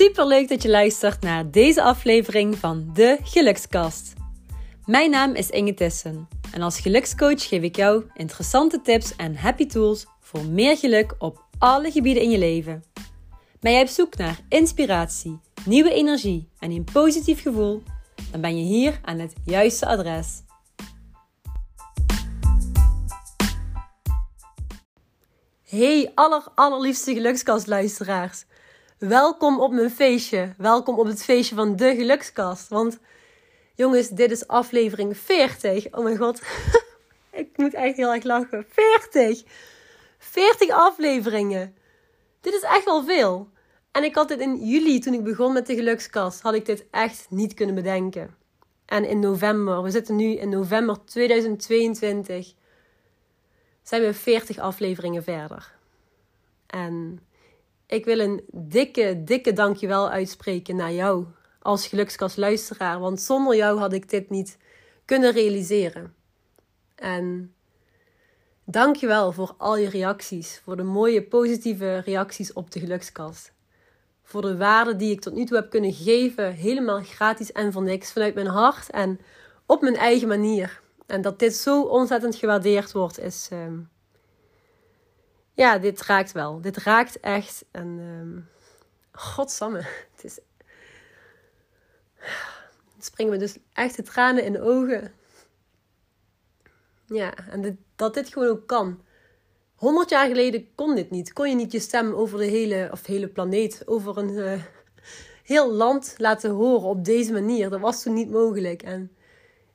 Super leuk dat je luistert naar deze aflevering van de Gelukskast. Mijn naam is Inge Tissen en als gelukscoach geef ik jou interessante tips en happy tools voor meer geluk op alle gebieden in je leven. Ben jij op zoek naar inspiratie, nieuwe energie en een positief gevoel? Dan ben je hier aan het juiste adres. Hey aller allerliefste gelukskastluisteraars. Welkom op mijn feestje. Welkom op het feestje van de gelukskast. Want jongens, dit is aflevering 40. Oh mijn god. Ik moet echt heel erg lachen. 40. 40 afleveringen. Dit is echt wel veel. En ik had dit in juli, toen ik begon met de gelukskast, had ik dit echt niet kunnen bedenken. En in november, we zitten nu in november 2022, zijn we 40 afleveringen verder. En ik wil een dikke, dikke dankjewel uitspreken naar jou als gelukskastluisteraar. Want zonder jou had ik dit niet kunnen realiseren. En dankjewel voor al je reacties. Voor de mooie, positieve reacties op de gelukskast. Voor de waarde die ik tot nu toe heb kunnen geven. Helemaal gratis en voor niks. Vanuit mijn hart en op mijn eigen manier. En dat dit zo ontzettend gewaardeerd wordt, is... Uh, ja, dit raakt wel. Dit raakt echt. En um, godsamme, het is... Springen me dus echt de tranen in de ogen. Ja, en dat dit gewoon ook kan. Honderd jaar geleden kon dit niet. Kon je niet je stem over de hele, of hele planeet, over een uh, heel land laten horen op deze manier. Dat was toen niet mogelijk. En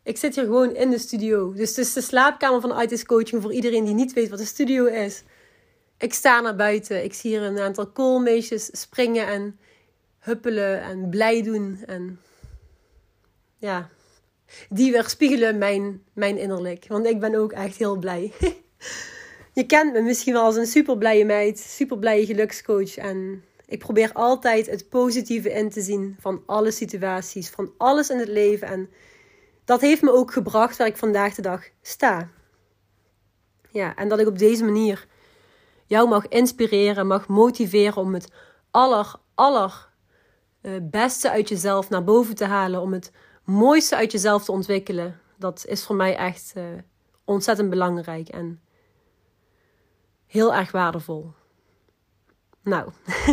ik zit hier gewoon in de studio. Dus het is de slaapkamer van ITIS Coaching voor iedereen die niet weet wat een studio is. Ik sta naar buiten. Ik zie hier een aantal koolmeisjes springen en huppelen en blij doen. En ja, die weerspiegelen mijn, mijn innerlijk. Want ik ben ook echt heel blij. Je kent me misschien wel als een super blije meid, super blije gelukscoach. En ik probeer altijd het positieve in te zien van alle situaties, van alles in het leven. En dat heeft me ook gebracht waar ik vandaag de dag sta. Ja, en dat ik op deze manier jou mag inspireren, mag motiveren om het aller, aller uh, beste uit jezelf naar boven te halen. Om het mooiste uit jezelf te ontwikkelen. Dat is voor mij echt uh, ontzettend belangrijk en heel erg waardevol. Nou,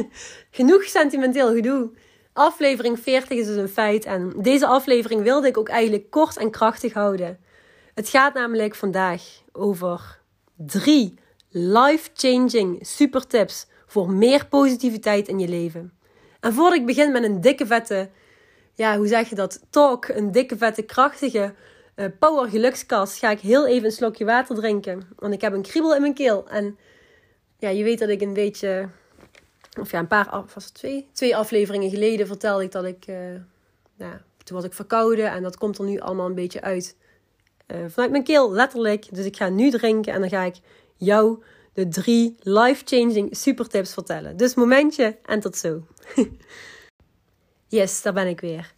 genoeg sentimenteel gedoe. Aflevering 40 is dus een feit en deze aflevering wilde ik ook eigenlijk kort en krachtig houden. Het gaat namelijk vandaag over drie life-changing super tips voor meer positiviteit in je leven. En voordat ik begin met een dikke vette, ja, hoe zeg je dat? Talk, een dikke vette krachtige uh, power gelukskast, ga ik heel even een slokje water drinken. Want ik heb een kriebel in mijn keel. En ja, je weet dat ik een beetje, of ja, een paar, het twee? Twee afleveringen geleden vertelde ik dat ik, uh, nou, toen was ik verkouden en dat komt er nu allemaal een beetje uit. Uh, vanuit mijn keel, letterlijk. Dus ik ga nu drinken en dan ga ik jou de drie life-changing supertips vertellen. Dus momentje en tot zo. yes, daar ben ik weer.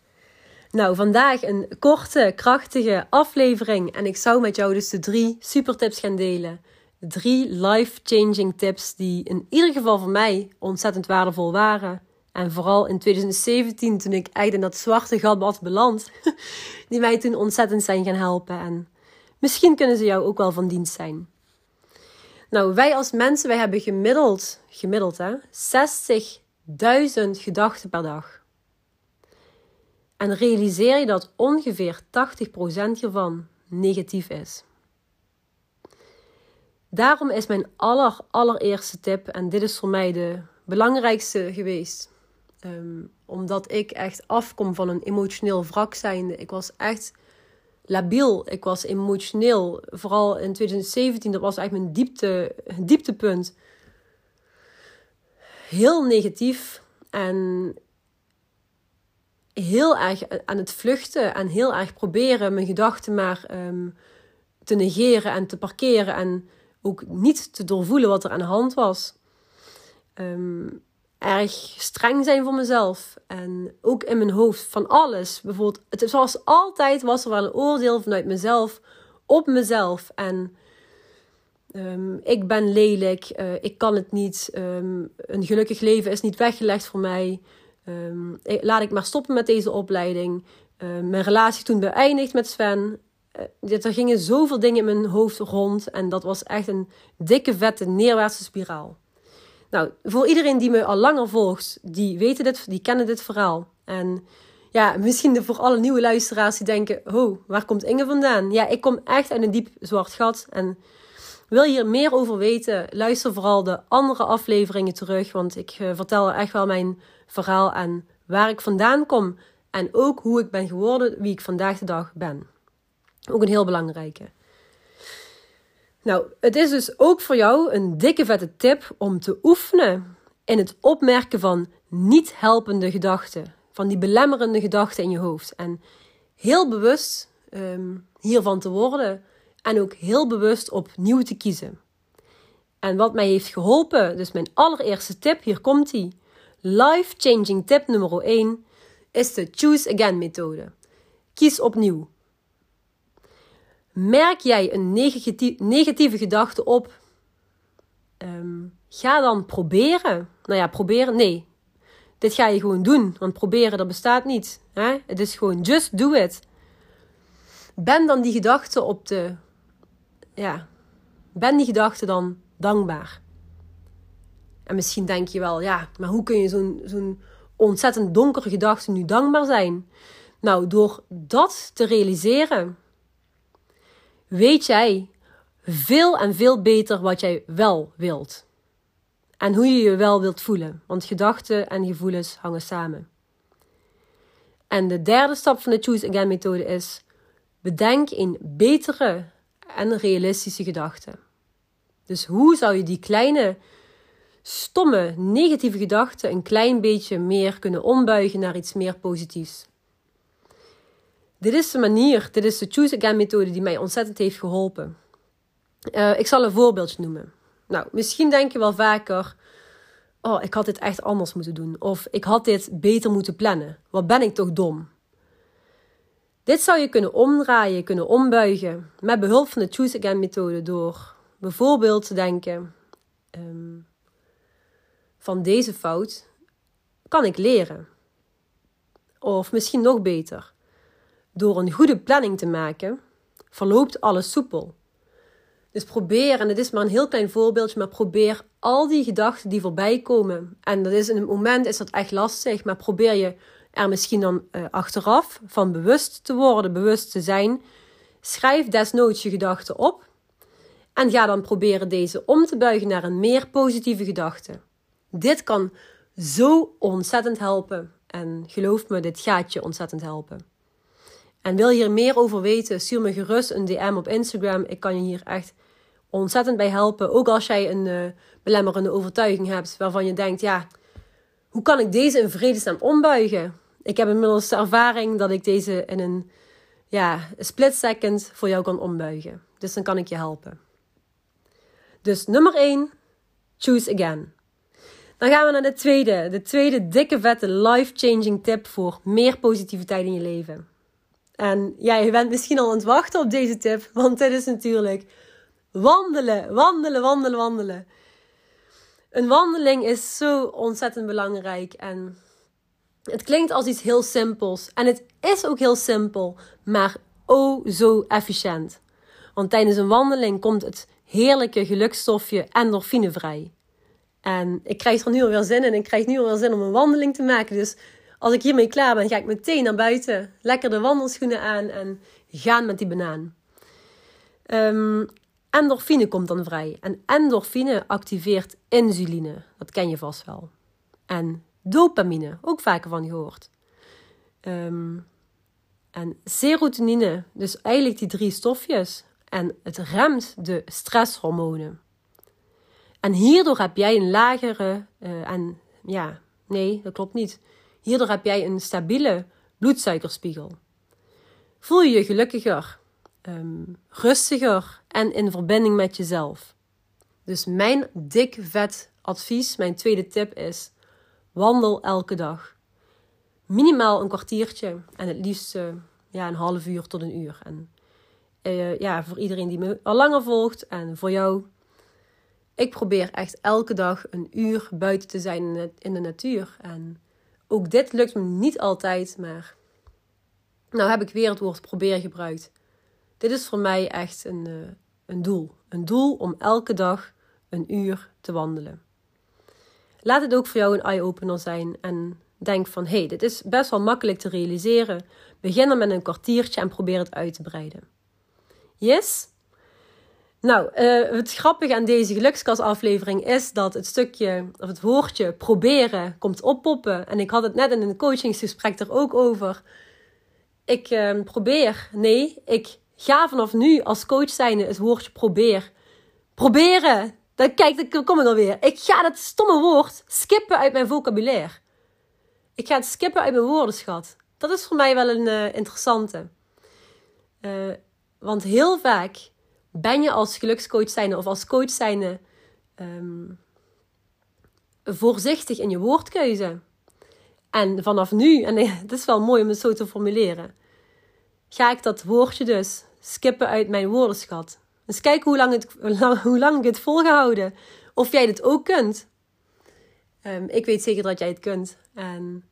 Nou, vandaag een korte, krachtige aflevering. En ik zou met jou dus de drie supertips gaan delen. Drie life-changing tips die in ieder geval voor mij ontzettend waardevol waren. En vooral in 2017, toen ik eigenlijk in dat zwarte gat was beland, die mij toen ontzettend zijn gaan helpen. En misschien kunnen ze jou ook wel van dienst zijn. Nou, wij als mensen, wij hebben gemiddeld, gemiddeld hè, 60.000 gedachten per dag. En realiseer je dat ongeveer 80% hiervan negatief is. Daarom is mijn aller, allereerste tip, en dit is voor mij de belangrijkste geweest, um, omdat ik echt afkom van een emotioneel wrak zijnde. Ik was echt labiel. Ik was emotioneel. Vooral in 2017, dat was eigenlijk mijn diepte, dieptepunt. Heel negatief en heel erg aan het vluchten en heel erg proberen mijn gedachten maar um, te negeren en te parkeren en ook niet te doorvoelen wat er aan de hand was. Um, erg streng zijn voor mezelf. En ook in mijn hoofd van alles. Bijvoorbeeld, het was altijd was er wel een oordeel vanuit mezelf op mezelf. En um, ik ben lelijk, uh, ik kan het niet. Um, een gelukkig leven is niet weggelegd voor mij. Um, laat ik maar stoppen met deze opleiding. Mijn relatie toen beëindigd met Sven. Uh, er gingen zoveel dingen in mijn hoofd rond. En dat was echt een dikke, vette, neerwaartse spiraal. Nou, voor iedereen die me al langer volgt, die weten dit, die kennen dit verhaal. En ja, misschien voor alle nieuwe luisteraars die denken: oh, waar komt Inge vandaan? Ja, ik kom echt uit een diep zwart gat. En wil je hier meer over weten? Luister vooral de andere afleveringen terug. Want ik uh, vertel echt wel mijn verhaal en waar ik vandaan kom. En ook hoe ik ben geworden wie ik vandaag de dag ben. Ook een heel belangrijke. Nou, het is dus ook voor jou een dikke vette tip om te oefenen in het opmerken van niet helpende gedachten. Van die belemmerende gedachten in je hoofd. En heel bewust um, hiervan te worden. En ook heel bewust opnieuw te kiezen. En wat mij heeft geholpen, dus mijn allereerste tip, hier komt die. Life-changing tip nummer 1 is de Choose Again methode. Kies opnieuw. Merk jij een negatieve gedachte op? Um, ga dan proberen. Nou ja, proberen. Nee, dit ga je gewoon doen. Want proberen, dat bestaat niet. Hè? Het is gewoon just do it. Ben dan die gedachte op de. Ja, ben die gedachte dan dankbaar. En misschien denk je wel, ja, maar hoe kun je zo'n zo'n ontzettend donkere gedachte nu dankbaar zijn? Nou, door dat te realiseren, weet jij veel en veel beter wat jij wel wilt. En hoe je je wel wilt voelen, want gedachten en gevoelens hangen samen. En de derde stap van de Choose Again methode is: bedenk een betere en realistische gedachte. Dus hoe zou je die kleine, stomme, negatieve gedachten een klein beetje meer kunnen ombuigen naar iets meer positiefs? Dit is de manier, dit is de Choose Again methode die mij ontzettend heeft geholpen. Uh, ik zal een voorbeeldje noemen. Nou, misschien denk je wel vaker: Oh, ik had dit echt anders moeten doen. Of ik had dit beter moeten plannen. Wat ben ik toch dom? Dit zou je kunnen omdraaien, kunnen ombuigen met behulp van de Choose Again methode door bijvoorbeeld te denken: um, van deze fout kan ik leren. Of misschien nog beter, door een goede planning te maken, verloopt alles soepel. Dus probeer, en het is maar een heel klein voorbeeldje, maar probeer al die gedachten die voorbij komen. En dat is in het moment is dat echt lastig, maar probeer je er misschien dan uh, achteraf van bewust te worden, bewust te zijn. Schrijf desnoods je gedachten op. En ga dan proberen deze om te buigen naar een meer positieve gedachte. Dit kan zo ontzettend helpen. En geloof me, dit gaat je ontzettend helpen. En wil je hier meer over weten, stuur me gerust een DM op Instagram. Ik kan je hier echt ontzettend bij helpen. Ook als jij een uh, belemmerende overtuiging hebt waarvan je denkt, ja, hoe kan ik deze in vredesnaam ombuigen? Ik heb inmiddels de ervaring dat ik deze in een ja, split second voor jou kan ombuigen. Dus dan kan ik je helpen. Dus nummer 1, choose again. Dan gaan we naar de tweede. De tweede dikke vette life-changing tip voor meer positiviteit in je leven. En ja, je bent misschien al aan het wachten op deze tip, want dit is natuurlijk wandelen, wandelen, wandelen, wandelen. Een wandeling is zo ontzettend belangrijk en het klinkt als iets heel simpels. En het is ook heel simpel, maar oh zo efficiënt. Want tijdens een wandeling komt het heerlijke gelukstofje endorfine vrij. En ik krijg er nu alweer zin in. Ik krijg nu alweer zin om een wandeling te maken. Dus als ik hiermee klaar ben, ga ik meteen naar buiten. Lekker de wandelschoenen aan en gaan met die banaan. Um, endorfine komt dan vrij. En endorfine activeert insuline. Dat ken je vast wel. En dopamine, ook vaker van gehoord. Um, en serotonine, dus eigenlijk die drie stofjes. En het remt de stresshormonen. En hierdoor heb jij een lagere, uh, en ja, nee, dat klopt niet. Hierdoor heb jij een stabiele bloedsuikerspiegel. Voel je je gelukkiger, um, rustiger en in verbinding met jezelf. Dus mijn dik vet advies, mijn tweede tip is: wandel elke dag. Minimaal een kwartiertje en het liefst uh, ja, een half uur tot een uur. En uh, ja, voor iedereen die me al langer volgt en voor jou. Ik probeer echt elke dag een uur buiten te zijn in de natuur. En ook dit lukt me niet altijd, maar nou heb ik weer het woord proberen gebruikt. Dit is voor mij echt een, uh, een doel. Een doel om elke dag een uur te wandelen. Laat het ook voor jou een eye-opener zijn en denk van hé, hey, dit is best wel makkelijk te realiseren. Begin dan met een kwartiertje en probeer het uit te breiden. Yes? Nou, uh, het grappige aan deze gelukskasaflevering is dat het stukje, of het woordje proberen komt oppoppen. En ik had het net in een coachingsgesprek er ook over. Ik uh, probeer, nee, ik ga vanaf nu als coach zijnde het woordje probeer. Proberen! Dan kijk, dan kom ik alweer. Ik ga dat stomme woord skippen uit mijn vocabulaire. Ik ga het skippen uit mijn woordenschat. Dat is voor mij wel een uh, interessante. Uh, want heel vaak ben je als gelukscoach zijnde of als coach zijnde um, voorzichtig in je woordkeuze. En vanaf nu, en het is wel mooi om het zo te formuleren, ga ik dat woordje dus skippen uit mijn woordenschat. Dus kijk hoe lang, het, hoe lang ik het volgehouden. Of jij dit ook kunt. Um, ik weet zeker dat jij het kunt. En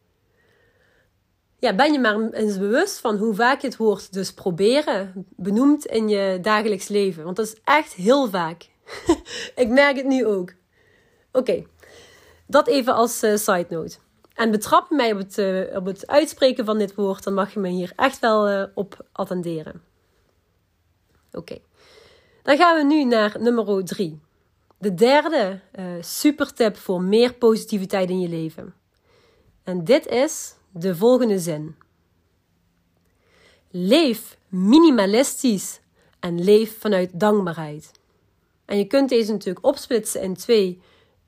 ja, ben je maar eens bewust van hoe vaak je het woord dus proberen benoemt in je dagelijks leven. Want dat is echt heel vaak. ik merk het nu ook. Oké, dat even als uh, side note. En betrap mij op het, uh, op het uitspreken van dit woord, dan mag je me hier echt wel uh, op attenderen. Oké, dan gaan we nu naar nummer 3. De derde super tip voor meer positiviteit in je leven. En dit is de volgende zin. Leef minimalistisch en leef vanuit dankbaarheid. En je kunt deze natuurlijk opsplitsen in twee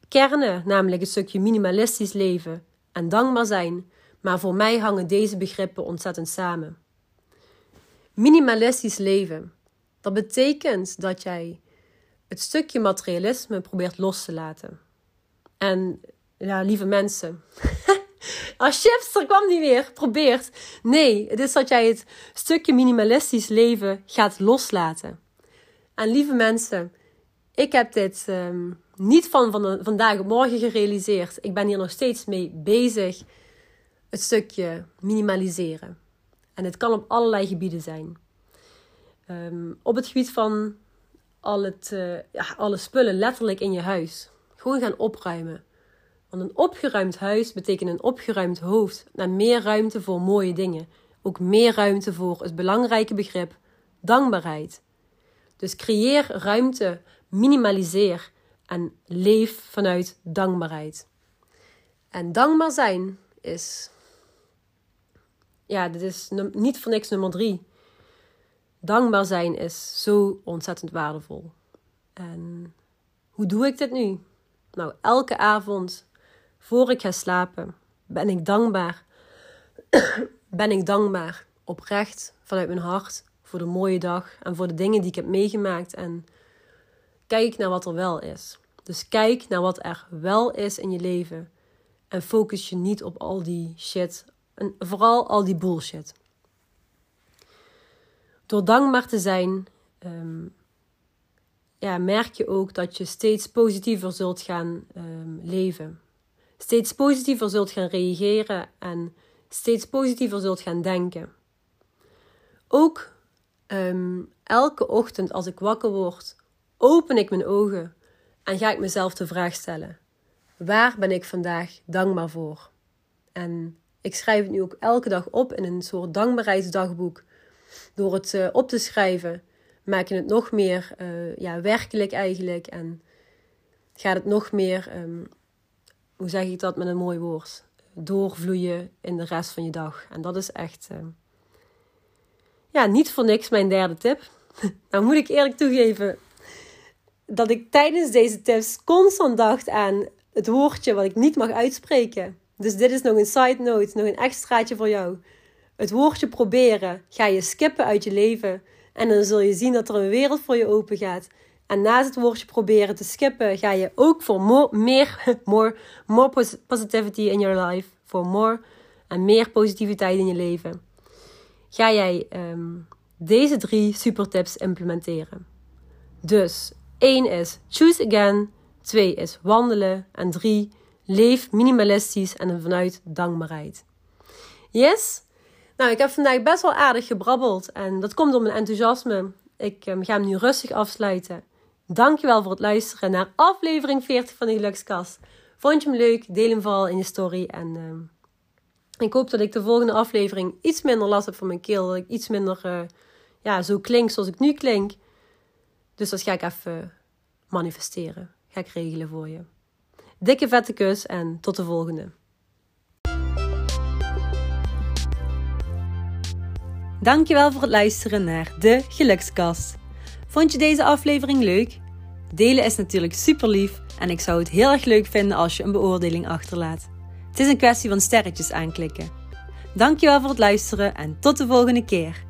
kernen, namelijk een stukje minimalistisch leven en dankbaar zijn. Maar voor mij hangen deze begrippen ontzettend samen. Minimalistisch leven, dat betekent dat jij het stukje materialisme probeert los te laten. En ja, lieve mensen, Alsjeblieft, er kwam niet weer. Probeert. Nee, het is dat jij het stukje minimalistisch leven gaat loslaten. En lieve mensen, ik heb dit um, niet van, van vandaag op morgen gerealiseerd. Ik ben hier nog steeds mee bezig. Het stukje minimaliseren. En het kan op allerlei gebieden zijn. Um, op het gebied van al het, uh, ja, alle spullen letterlijk in je huis. Gewoon gaan opruimen. Een opgeruimd huis betekent een opgeruimd hoofd en meer ruimte voor mooie dingen. Ook meer ruimte voor het belangrijke begrip dankbaarheid. Dus creëer ruimte, minimaliseer en leef vanuit dankbaarheid. En dankbaar zijn is. Ja, dit is niet voor niks nummer drie. Dankbaar zijn is zo ontzettend waardevol. En hoe doe ik dit nu? Nou, elke avond voor ik ga slapen, ben ik dankbaar. ben ik dankbaar, oprecht, vanuit mijn hart, voor de mooie dag en voor de dingen die ik heb meegemaakt. En kijk naar wat er wel is. Dus kijk naar wat er wel is in je leven. En focus je niet op al die shit. En vooral al die bullshit. Door dankbaar te zijn, um, ja, merk je ook dat je steeds positiever zult gaan um, leven steeds positiever zult gaan reageren en steeds positiever zult gaan denken. Ook ehm, elke ochtend als ik wakker word, open ik mijn ogen en ga ik mezelf de vraag stellen: waar ben ik vandaag dankbaar voor? En ik schrijf het nu ook elke dag op in een soort dankbaarheidsdagboek. Door het uh, op te schrijven, maak je het nog meer uh, ja, werkelijk eigenlijk. En gaat het nog meer um, hoe zeg ik dat met een mooi woord? Doorvloeien in de rest van je dag. En dat is echt, uh, ja, niet voor niks mijn derde tip. nou moet ik eerlijk toegeven dat ik tijdens deze tips constant dacht aan het woordje wat ik niet mag uitspreken. Dus dit is nog een side note, nog een extraatje voor jou. Het woordje proberen ga je skippen uit je leven. En dan zul je zien dat er een wereld voor je open gaat. En naast het woordje proberen te skippen, ga je ook voor more, meer, more, more positivity in your life. Voor more en meer positiviteit in je leven. Ga jij um, deze drie super tips implementeren. Dus één is choose again. Twee is wandelen. En drie, Leef minimalistisch en vanuit dankbaarheid. Yes? Nou, ik heb vandaag best wel aardig gebrabbeld en dat komt door mijn enthousiasme. Ik um, ga hem nu rustig afsluiten. Dankjewel voor het luisteren naar aflevering 40 van de Gelukskast. Vond je hem leuk? Deel hem vooral in je story. En uh, ik hoop dat ik de volgende aflevering iets minder last heb van mijn keel. Dat ik iets minder uh, ja, zo klink zoals ik nu klink. Dus dat ga ik even manifesteren. Ga ik regelen voor je. Dikke vette kus en tot de volgende. Dankjewel voor het luisteren naar de Gelukskast. Vond je deze aflevering leuk? Delen is natuurlijk super lief en ik zou het heel erg leuk vinden als je een beoordeling achterlaat. Het is een kwestie van sterretjes aanklikken. Dankjewel voor het luisteren en tot de volgende keer.